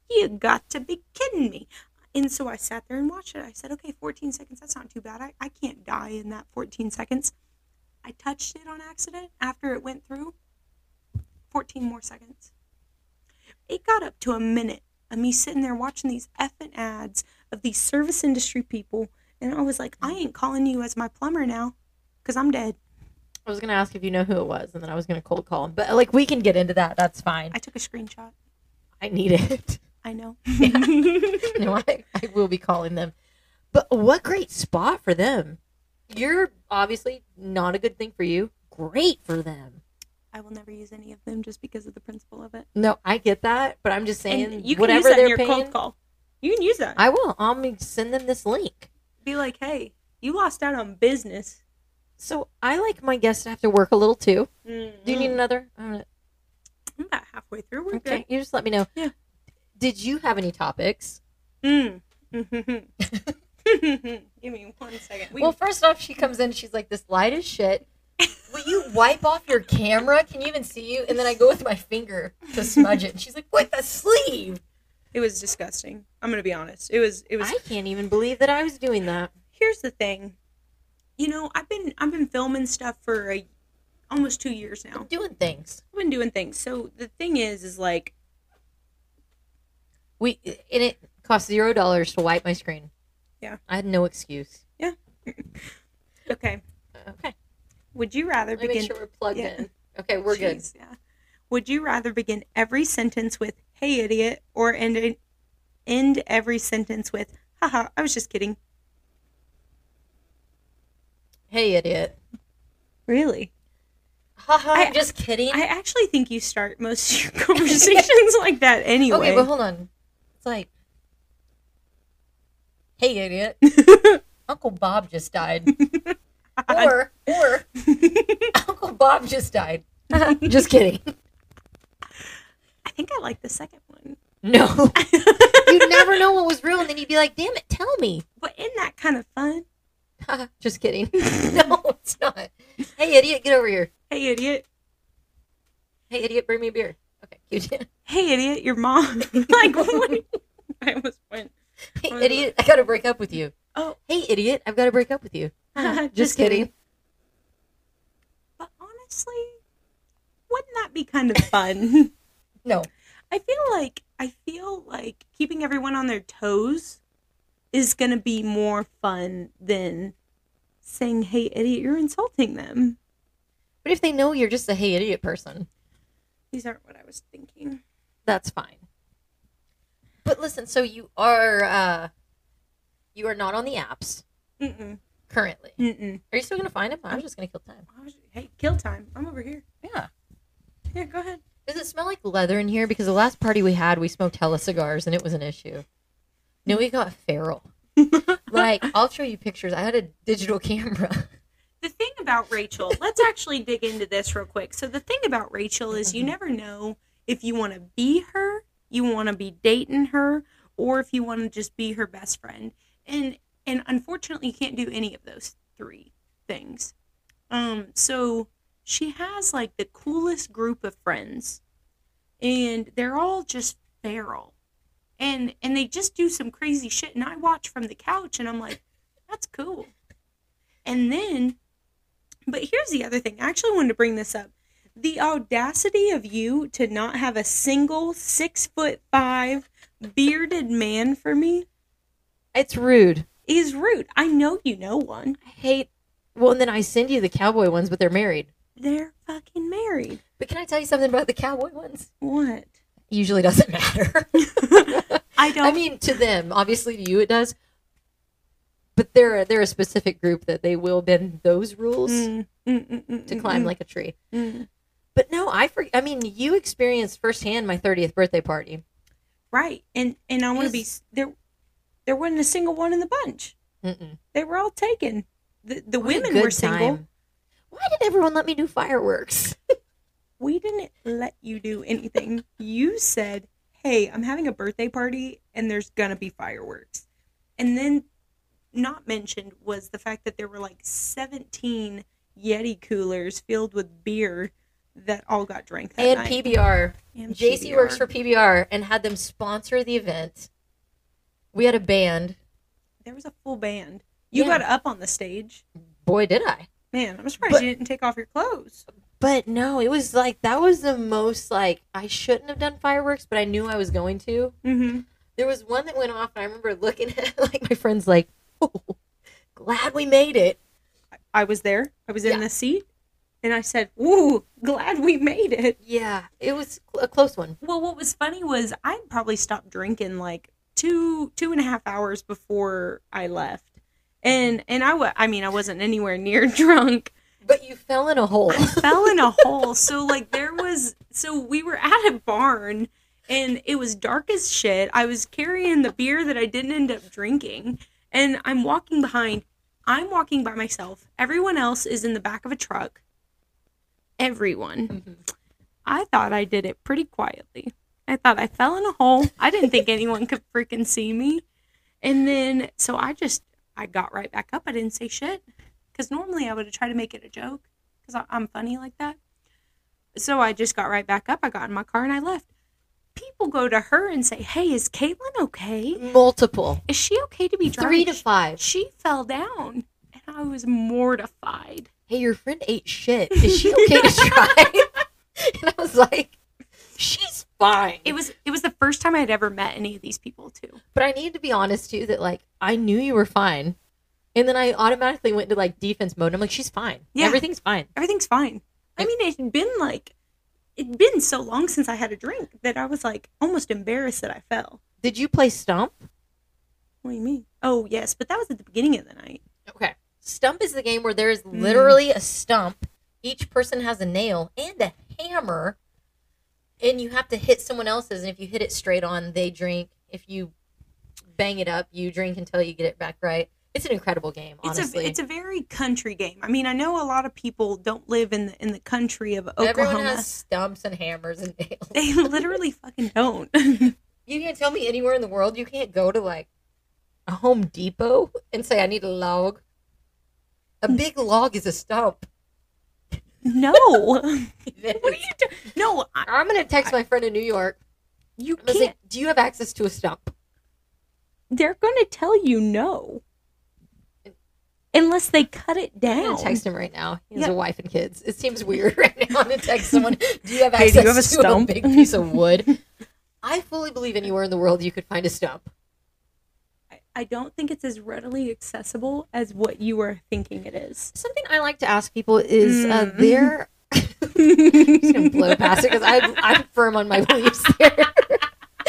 You got to be kidding me. And so I sat there and watched it. I said, okay, 14 seconds, that's not too bad. I, I can't die in that 14 seconds. I touched it on accident after it went through. 14 more seconds. It got up to a minute of me sitting there watching these effing ads of these service industry people. And I was like, I ain't calling you as my plumber now because I'm dead. I was gonna ask if you know who it was, and then I was gonna cold call him. But like, we can get into that. That's fine. I took a screenshot. I need it. I know. no, I, I will be calling them. But what great spot for them. You're obviously not a good thing for you. Great for them. I will never use any of them just because of the principle of it. No, I get that, but I'm just saying And you can whatever use that they're your paying. cold call. You can use that. I will. I'll make- send them this link. Be like, hey, you lost out on business. So I like my guests to have to work a little too. Do you need another? Uh, I'm about halfway through. We're okay, you just let me know. Yeah. Did you have any topics? good. Mm. Give me one second. We, Well, first off, she comes in. She's like, "This light is shit." Will you wipe off your camera? Can you even see you? And then I go with my finger to smudge it. And she's like, "What the sleeve?" it was disgusting. I'm gonna be honest. It was. It was. I can't even believe that I was doing that. here's the thing. You know, I've been I've been filming stuff for a, almost two years now. Doing things. I've been doing things. So the thing is, is like We and it cost zero dollars to wipe my screen. Yeah. I had no excuse. Yeah. okay. Okay. Would you rather Let begin? make sure we're plugged Yeah. in. Okay, we're good. Yeah. Would you rather begin every sentence with "Hey, idiot," or end end every sentence with "Haha, I was just kidding"? Hey, idiot. Really? Haha, I'm just kidding. I actually think you start most of your conversations like that anyway. Okay, but hold on. It's like, hey, idiot. Uncle Bob just died. Or, or, Uncle Bob just died. just kidding. I think I like the second one. No. You'd never know what was real, and then you'd be like, damn it, tell me. But isn't that kind of fun? just kidding. no, it's not. Hey, idiot, get over here. Hey, idiot. Hey, idiot, bring me a beer. Okay, cute. Hey, idiot, your mom. like, what? I almost went. Hey, idiot, I gotta break up with you. Oh, Hey, idiot, I've gotta break up with you. just, Just kidding. But honestly, wouldn't that be kind of fun? No. I feel like I feel like keeping everyone on their toes is going to be more fun than saying, "Hey, idiot, you're insulting them." But if they know you're just a hey, idiot person, These aren't what I was thinking. that's fine. But listen, so you are uh you are not on the apps Mm-mm. Currently. Mm-mm. Are you still gonna find him? I'm mm. just gonna kill time. Hey, kill time. I'm over here. Yeah. Yeah, go ahead. Does it smell like leather in here? Because the last party we had, we smoked hella cigars and it was an issue. No, we got feral. like, I'll show you pictures. I had a digital camera. The thing about Rachel, let's actually dig into this real quick. So the thing about Rachel is you mm-hmm. never know if you want to be her, you want to be dating her, or if you want to just be her best friend. And and unfortunately, you can't do any of those three things. Um, so she has like the coolest group of friends, and they're all just feral, and and they just do some crazy shit. And I watch from the couch, and I'm like, that's cool. And then, but here's the other thing. I actually wanted to bring this up. The audacity of you to not have a single six foot five bearded man for me It's rude. Is rude. I know you know one. I hate. Well, and then I send you the cowboy ones, but they're married. They're fucking married. But can I tell you something about the cowboy ones? What? Usually doesn't matter. I don't. I mean, to them, obviously, to you it does. But they're they're a specific group that they will bend those rules Mm, mm, mm, mm, to mm, climb mm, like a tree. But no, I for, I mean, you experienced firsthand my 30th birthday party. right. And and I want to be there. There wasn't a single one in the bunch. Mm-mm. They were all taken. The the What women were single. time. Why did everyone let me do fireworks? We didn't let you do anything. You said, "Hey, I'm having a birthday party and there's going to be fireworks." And then not mentioned was the fact that there were like 17 Yeti coolers filled with beer that all got drank that and night. PBR. And JC PBR. works for PBR and had them sponsor the event. We had a band. There was a full band. You Yeah. got up on the stage. Boy, did I. Man, I'm surprised But- you didn't take off your clothes. But no, it was like that was the most like I shouldn't have done fireworks, but I knew I was going to. Mm-hmm. There was one that went off, and I remember looking at it, like my friends like, "Oh, glad we made it." I was there. I was in the seat, and I said, "Ooh, glad we made it." Yeah, it was a close one. Well, what was funny was I probably stopped drinking like two two and a half hours before I left, and mm-hmm. and I wa- I mean I wasn't anywhere near drunk. But you fell in a hole. I fell in a hole. So like there was so we were at a barn and it was dark as shit. I was carrying the beer that I didn't end up drinking and I'm walking behind. I'm walking by myself. Everyone else is in the back of a truck. Everyone. Mm-hmm. I thought I did it pretty quietly. I thought I fell in a hole. I didn't think anyone could freaking see me. And then so I just I got right back up. I didn't say shit because normally I would have tried to make it a joke because I'm funny like that. So I just got right back up. I got in my car and I left. People go to her and say, "Hey, is Kaytlyn okay? Multiple, Is she okay to be drunk?" three to five. She fell down, and I was mortified. Hey, your friend ate shit. Is she okay to try? and I was like, she's fine. It was it was the first time I'd ever met any of these people too. But I need to be honest too that like I knew you were fine. And then I automatically went into like defense mode. I'm like, she's fine. Yeah. Everything's fine. Everything's fine. I mean, it had been like it'd been so long since I had a drink that I was like almost embarrassed that I fell. Did you play Stump? What do you mean? Oh yes, but that was at the beginning of the night. Okay. Stump is the game where there is Mm. literally a stump. Each person has a nail and a hammer, and you have to hit someone else's. And if you hit it straight on, they drink. If you bang it up, you drink until you get it back right. It's an incredible game, It's honestly. a it's a very country game. I mean, I know a lot of people don't live in the in the country of Everyone Oklahoma. has stumps and hammers and nails. They literally fucking don't. You can't tell me anywhere in the world you can't go to like a Home Depot and say I need a log. A mm. big log is a stump. No. What are you doing? No, I, I'm gonna text my friend in New York. you I'm gonna say, can't. Do you have access to a stump? They're going to tell you no. Unless they cut it I'm down. gonna text him right now. He has Yeah. a wife and kids. It seems weird right now to text someone. Do you have Hey, access do you have a to stump?" a big piece of wood? I fully believe anywhere in the world you could find a stump. I, I don't think it's as readily accessible as what you are thinking it is. Something I like to ask people is uh, Mm. there. I'm just gonna blow past it because I'm firm on my beliefs. There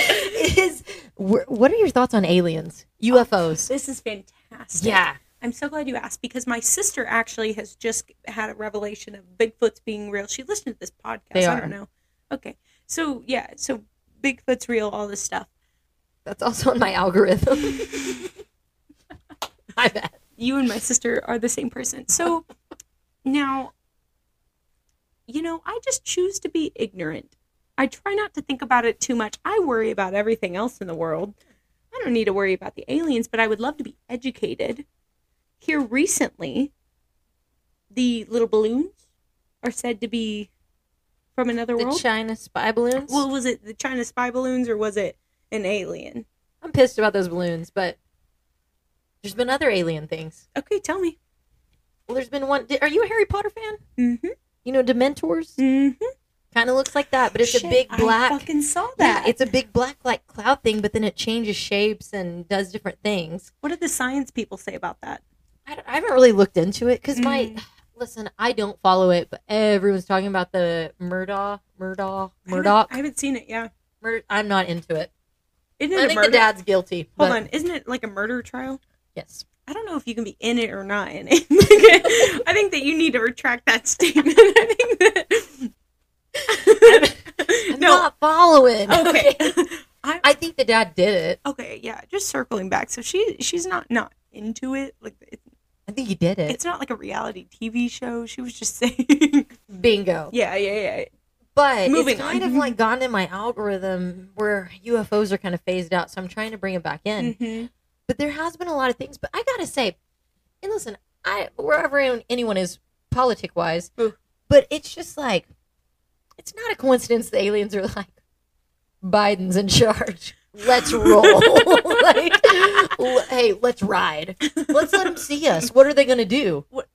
is. What are your thoughts on aliens, UFOs? This is fantastic. Yeah, I'm so glad you asked because my sister actually has just had a revelation of Bigfoot's being real. She listened to this podcast. They I are. don't know. Okay. So, yeah. So, Bigfoot's real, all this stuff. That's also on my algorithm. my bad. You and my sister are the same person. So, now, you know, I just choose to be ignorant. I try not to think about it too much. I worry about everything else in the world. I don't need to worry about the aliens, but I would love to be educated. Here recently, the little balloons are said to be from another The world. China spy balloons. well, was it the China spy balloons or was it an alien? I'm pissed about those balloons, but there's been other alien things. Okay, tell me. Well, there's been one. Are you a Harry Potter fan? Mm-hmm. You know, Dementors Mm-hmm. kind of looks like that, but it's a big black. I fucking saw Yeah, that. it's a big black like cloud thing, but then it changes shapes and does different things. what did the science people say about that? I, I haven't really looked into it because my Mm. listen, I don't follow it, but everyone's talking about the Murdaugh, Murdaugh, I haven't- Murdaugh. I haven't seen it. Yeah. Mur- I'm not into it. Isn't I it a think murder? the dad's guilty. Hold but- on. Isn't it like a murder trial? Yes. I don't know if you can be in it or not in it. I think that you need to retract that statement. I think that. I'm no. not following. Okay. I, I think the dad did it. okay. Yeah. Just circling back. So she she's not not into it. Like it, I think he did it. it's not like a reality TV show. She was just saying. Bingo. yeah. Yeah. Yeah. But Moving it's kind on. of like gone in my algorithm where UFOs are kind of phased out, so I'm trying to bring it back in. hmm But there has been a lot of things. But I gotta say, and listen, I wherever anyone is politic wise, but it's just like it's not a coincidence the aliens are like Biden's in charge. Let's roll. like, hey, let's ride. Let's let them see us. What are they gonna do? What-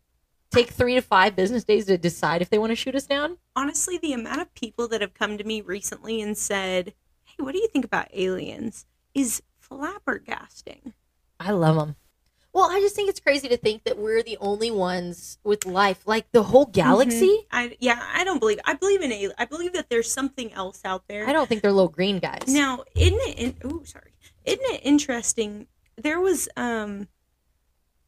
Take three to five business days to decide if they want to shoot us down? honestly, the amount of people that have come to me recently and said, "Hey, what do you think about aliens?" is flabbergasting. I love them. Well, I just think it's crazy to think that we're the only ones with life. Like the whole galaxy. I yeah, I don't believe. I believe in a. I believe that there's something else out there. I don't think they're little green guys. Now, isn't it? In, oh, sorry. Isn't it interesting? There was um.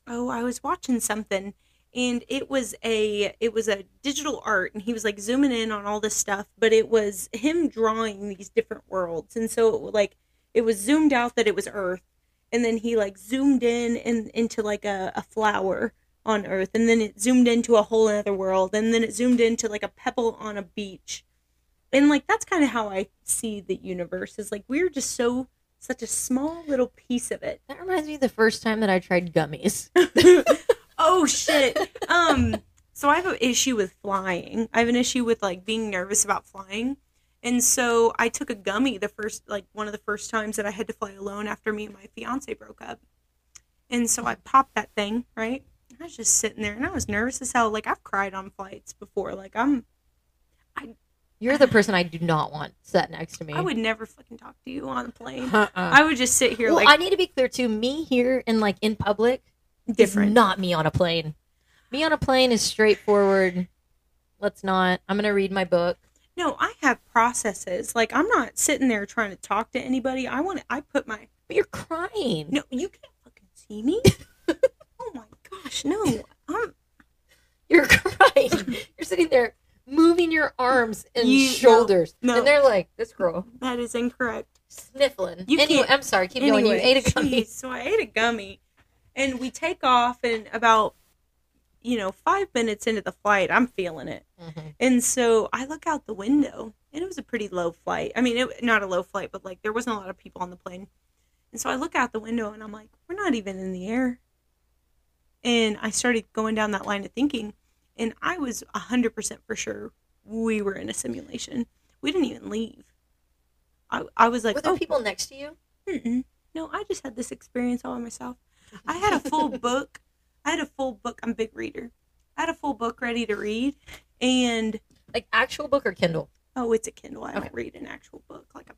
Oh, I was watching something, and it was a it was a digital art, and he was like zooming in on all this stuff, but it was him drawing these different worlds, and so it, like it was zoomed out that it was Earth, and then he like zoomed in and into like a, a flower on Earth, and then it zoomed into a whole other world, and then it zoomed into like a pebble on a beach and like that's kind of how I see the universe is like we're just so such a small little piece of it. That reminds me of the first time that I tried gummies. oh shit. Um so I have an issue with flying. I have an issue with like being nervous about flying. And so I took a gummy the first like one of the first times that I had to fly alone after me and my fiance broke up. And so I popped that thing, right? I was just sitting there and I was nervous as hell. Like I've cried on flights before. Like I'm I, You're the person I do not want sat next to me. I would never fucking talk to you on a plane. Uh-uh. I would just sit here well, like I need to be clear too. Me here and like in public different. not me on a plane. Me on a plane is straightforward. Let's not. I'm gonna read my book. No, I have processes. Like I'm not sitting there trying to talk to anybody. I want to. I put my. But you're crying. No, you can't fucking see me. oh my gosh, no. I'm. You're crying. you're sitting there moving your arms and You- shoulders. no. And they're like, this girl That is incorrect. sniffling. You anyway, can't- I'm sorry. Keep going. You ate a gummy. geez, so I ate a gummy, and we take off, and about you know five minutes into the flight, I'm feeling it, Mhm. and so I look out the window, and it was a pretty low flight. I mean, it, not a low flight, but like there wasn't a lot of people on the plane, and so I look out the window, and I'm like, we're not even in the air, and I started going down that line of thinking, and I was hundred percent for sure we were in a simulation. We didn't even leave. I, I was like, Were there oh, people next to you? Mm-mm. No, I just had this experience all by myself. I had a full book. I had a full book. I'm a big reader. I had a full book ready to read, and Like actual book or Kindle? oh, it's a Kindle. I Okay. don't read an actual book. Like a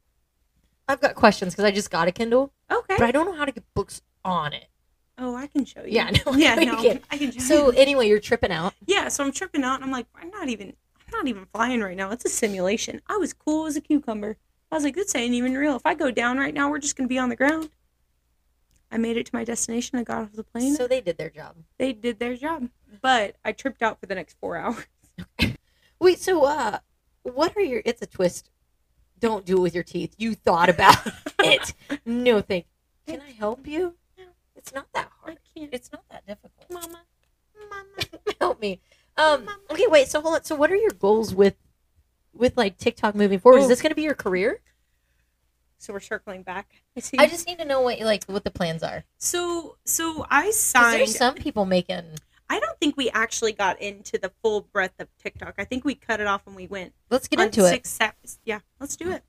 I've got questions because I just got a Kindle, okay. but I don't know how to get books on it. Oh, I can show you. Yeah, no, yeah, no, can't. I can show So you. anyway, you're tripping out. Yeah, so I'm tripping out, and I'm like, I'm not even, I'm not even flying right now. It's a simulation. I was cool as a cucumber. I was like, this ain't even real. If I go down right now, we're just gonna be on the ground. I made it to my destination. I got off the plane. So they did their job. they did their job, but I tripped out for the next four hours. Wait, so uh, what are your? It's a twist. Don't do it with your teeth. You thought about it. No, thank. Can I help you? No. It's not that hard. I can't, It's not that difficult. Mama, Mama. help me. Um. Mama. Okay, wait. So hold on. So what are your goals with, with like TikTok moving forward? Is Oh. this going to be your career? So we're circling back. I see. I just need to know what like what the plans are. so so I signed. There's some people making. I don't think we actually got into the full breadth of TikTok. I think we cut it off when we went Let's get on into it. six steps. Yeah, let's do it.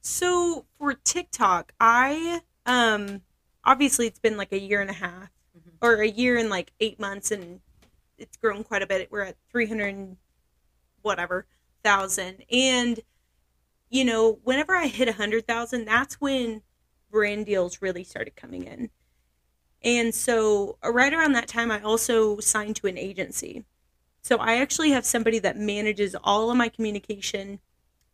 So for TikTok, I um obviously it's been like a year and a half Mhm. or a year and like eight months, and it's grown quite a bit. We're at three hundred whatever thousand, and you know whenever I hit a hundred thousand, that's when brand deals really started coming in. And so, uh, right around that time, I also signed to an agency. So, I actually have somebody that manages all of my communication.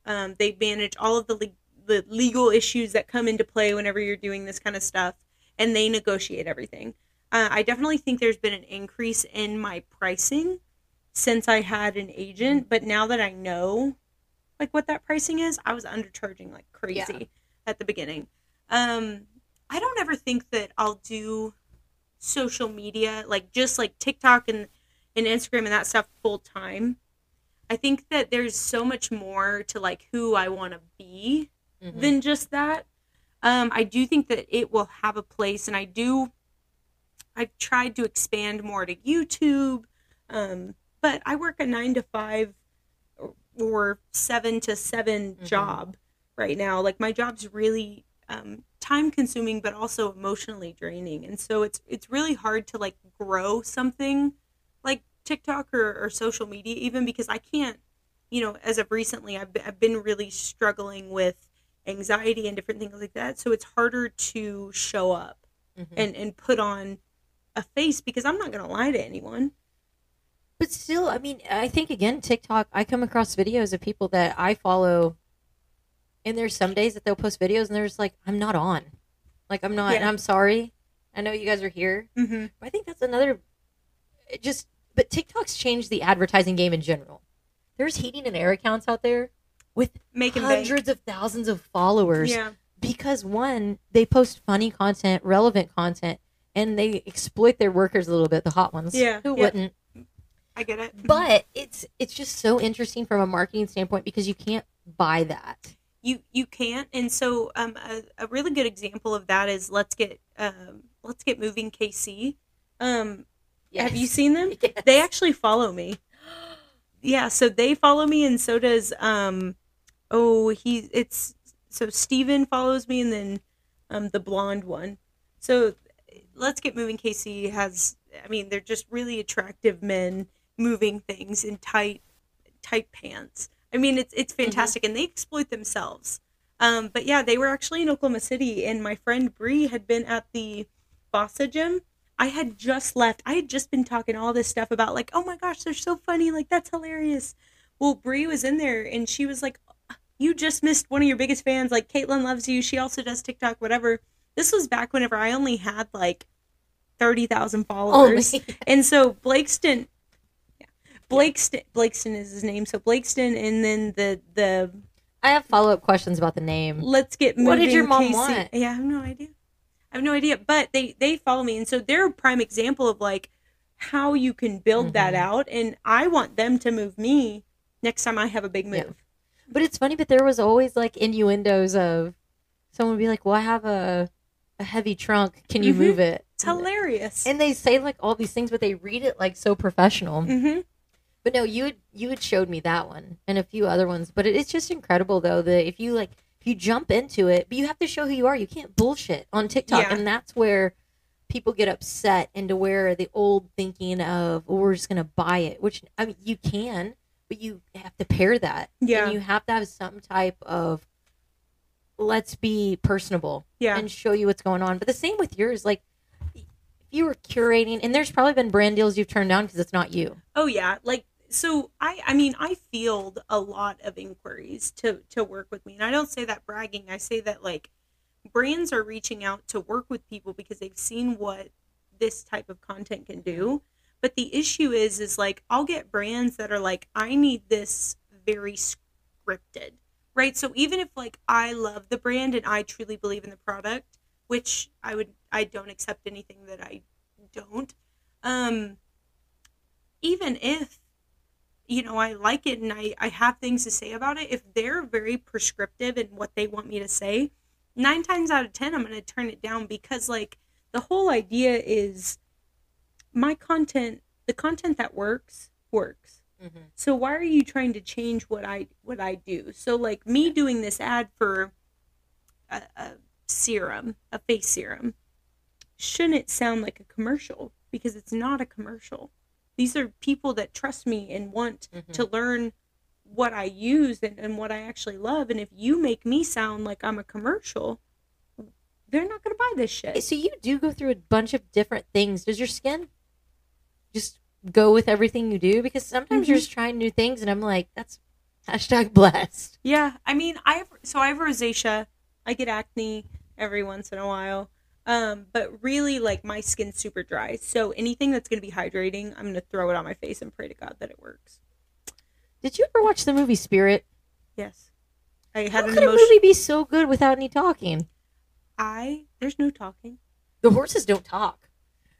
Um, they manage all of the, le- the legal issues that come into play whenever you're doing this kind of stuff, and they negotiate everything. Uh, I definitely think there's been an increase in my pricing since I had an agent, but now that I know like what that pricing is, I was undercharging like crazy Yeah. at the beginning. Um, I don't ever think that I'll do social media like just like TikTok and and Instagram and that stuff full time. I think that there's so much more to like who I want to be Mhm. than just that. Um, I do think that it will have a place, and I do. I've tried to expand more to YouTube, um, but I work a nine to five or, seven to 7 Mhm. job right now. Like my job's really um, time consuming, but also emotionally draining, and so it's it's really hard to like grow something like TikTok or, or social media, even because I can't. You know, as of recently, I've been, I've been really struggling with anxiety and different things like that. So it's harder to show up Mhm. and, and put on a face because I'm not going to lie to anyone. But still, I mean, I think again, TikTok, I come across videos of people that I follow, and there's some days that they'll post videos and they're just like, I'm not on. Like, I'm not, and Yeah. I'm sorry. I know you guys are here. Mm-hmm. But I think that's another, it just, but TikTok's changed the advertising game in general. There's heating and air accounts out there with Making bank. hundreds of thousands of followers Yeah. because one, they post funny content, relevant content, and they exploit their workers a little bit, the hot ones. Yeah, Who yeah. wouldn't? I get it. but it's it's just so interesting from a marketing standpoint because you can't buy that. you you can't. And so um a, a really good example of that is let's get um let's get moving kc um have you seen them? Yes. they actually follow me. Yeah so they follow me and so does um oh he it's so steven follows me and then um the blonde one. So let's get moving kc has i mean they're just really attractive men moving things in tight tight pants i mean it's it's fantastic and they exploit themselves um but yeah they were actually in oklahoma city and my friend Bree had been at the Bossa gym I had just left. I had just been talking all this stuff about like, oh my gosh, they're so funny. Like that's hilarious. Well, Brie was in there and she was like, "You just missed one of your biggest fans. Like Kaytlyn loves you. She also does TikTok, whatever." This was back whenever I only had like thirty thousand followers, Only. and so Blakeston, Blakeston, Blakeston is his name. So Blakeston, and then the the I have follow up questions about the name. let's get moving. What did your mom Casey- want? Yeah, I have no idea. I have no idea. But they they follow me, and so they're a prime example of like how you can build that Mhm. out. And I want them to move me next time I have a big move. Yeah. But it's funny, but there was always like innuendos of someone would be like, Well, I have a a heavy trunk. Can you Mhm. move it? It's hilarious. And they say like all these things, but they read it like so professional. hmm But no, you had you had showed me that one and a few other ones. But it, it's just incredible though that if you like if you jump into it, but you have to show who you are. You can't bullshit on TikTok, Yeah. and that's where people get upset into where the old thinking of oh, we're just gonna buy it. Which I mean, you can, but you have to pair that. Yeah. and you have to have some type of let's be personable Yeah. and show you what's going on. But the same with yours, like. If you were curating, and there's probably been brand deals you've turned down because it's not you. Oh yeah, like so I I mean I field a lot of inquiries to to work with me. And I don't say that bragging. I say that like brands are reaching out to work with people because they've seen what this type of content can do. But the issue is is like I'll get brands that are like I need this very scripted. Right? So even if like I love the brand and I truly believe in the product, which I would I don't accept anything that I don't. Um even if you know i like it and I, I have things to say about it. If they're very prescriptive in what they want me to say nine times out of ten i'm going to turn it down because like the whole idea is my content the content that works works. Mm-hmm. so why are you trying to change what i what i do? So like me doing this ad for a, a serum a face serum shouldn't sound like a commercial because it's not a commercial these are people that trust me and want Mhm. to learn what I use and, and what I actually love. And if you make me sound like I'm a commercial, they're not going to buy this shit. So you do go through a bunch of different things. Does your skin just go with everything you do? Because sometimes you're Mhm. just trying new things, and I'm like, that's hashtag blessed. Yeah, I mean, I have, so I have rosacea. I get acne every once in a while. Um, but really, like my skin's super dry. So anything that's going to be hydrating, I'm going to throw it on my face and pray to God that it works. Did you ever watch the movie Spirit? Yes, I had How an could a movie be so good without any talking? I there's no talking. The horses don't talk.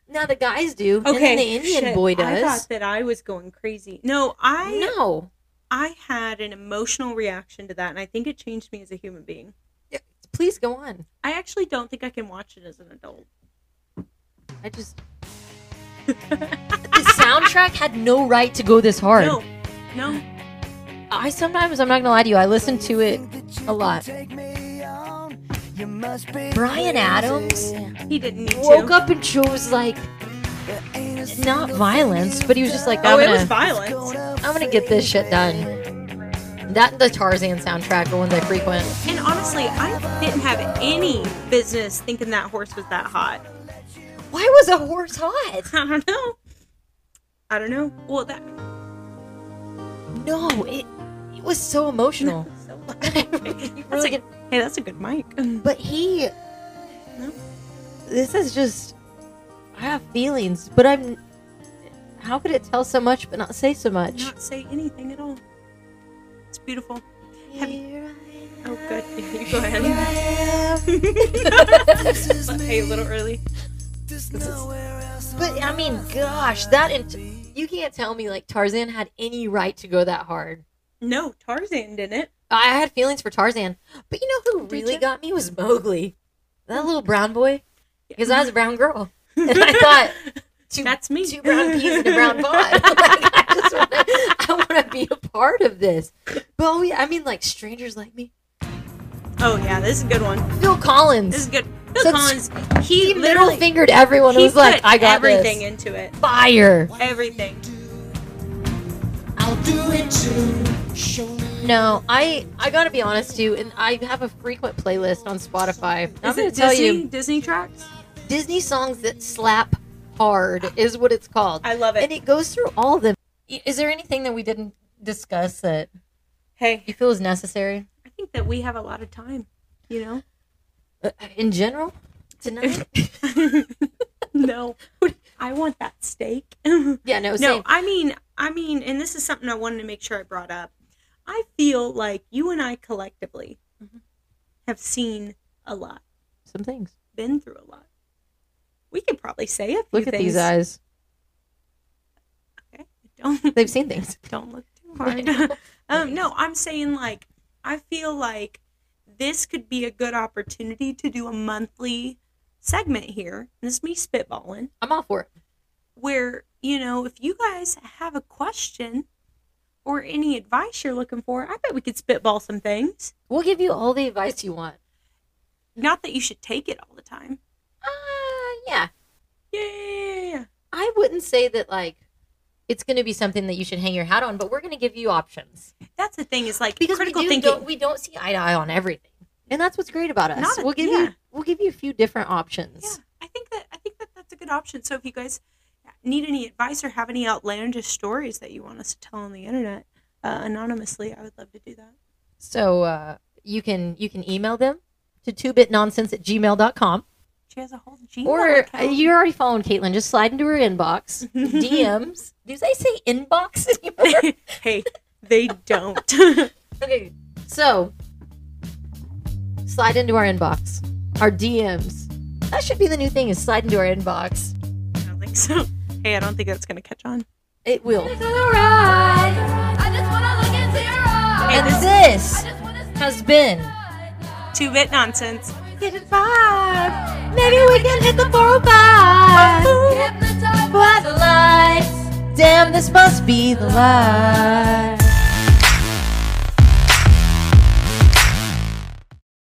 Now the guys do. Okay, the Indian shit, boy does. I thought that I was going crazy. No, I no. I had an emotional reaction to that, and I think it changed me as a human being. Please go on. I actually don't think I can watch it as an adult. I just. the soundtrack had no right to go this hard. No, no. I sometimes, I'm not gonna lie to you, I listen to it a lot. Bryan Adams He didn't need woke to. up and chose like not violence, but he was just like, oh, I'm it gonna, was violence. I'm gonna get this shit done. That the Tarzan soundtrack the ones I frequent. And honestly, I didn't have any business thinking that horse was that hot. Why was a horse hot? I don't know. I don't know. Well, that. No, it it was so emotional. So- really a, get- hey, that's a good mic. but he, No. this is just. I have feelings, but I'm. How could it tell so much but not say so much? Not say anything at all. It's beautiful. Have you- Oh, good. You go ahead. am. hey, a little early. But I mean, gosh, that int- you can't tell me like Tarzan had any right to go that hard. No, Tarzan didn't. I had feelings for Tarzan, but you know who Did really ya? got me was Mowgli, that little brown boy, because I was a brown girl, and I thought two, That's me. two brown peas in a brown pot. like, I just want to, I want to be a part of this. But oh, yeah, I mean, like strangers like me. Oh yeah, this is a good one. Phil Collins, This is good. Phil So Collins, he, he middle literally fingered everyone. He was like, put I got everything this. into it. Fire. Everything. I'll do it too. No, I I gotta be honest too, and I have a frequent playlist on Spotify. I'm Is gonna it tell Disney? you, Disney tracks? Disney songs that slap hard is what it's called, I love it. and it goes through all of them. I- Is there anything that we didn't discuss that Hey, you feel is necessary I think that we have a lot of time. You know. Uh, in general tonight? no, I want that steak. yeah, no, no, same. I mean, I mean, and this is something I wanted to make sure I brought up. I feel like you and I collectively Mhm. have seen a lot, some things. been through a lot. We could probably say a few Look at things. these eyes. Don't They've seen things. don't look too hard. um, no, I'm saying like I feel like this could be a good opportunity to do a monthly segment here. This is me spitballing. I'm all for it. where you know if you guys have a question or any advice you're looking for i bet we could spitball some things We'll give you all the advice you want. not that you should take it all the time Uh, yeah. yeah I wouldn't say that like it's going to be something that you should hang your hat on, but we're going to give you options that's the thing is like because critical we do, thinking Don't, we don't see eye to eye on everything, and that's what's great about us. Not a- we'll give yeah. you we'll give you a few different options. yeah i think that i think that that's a good option so if you guys need any advice or have any outlandish stories that you want us to tell on the internet uh, anonymously i would love to do that So uh, you can you can email them to two bitnonsense at gmail.com. she has a whole Gmail Or uh, account. you're already following Kaytlyn. Just slide into her inbox, DMs. Do they say inbox anymore? hey they don't okay, so slide into our inbox, our DMs. That should be the new thing: is slide into our inbox. i don't think so hey i don't think that's gonna catch on It will. Hey, And this this has been two-bit nonsense Get five. Maybe we can hit the 405. But the lights, damn, this must be the light.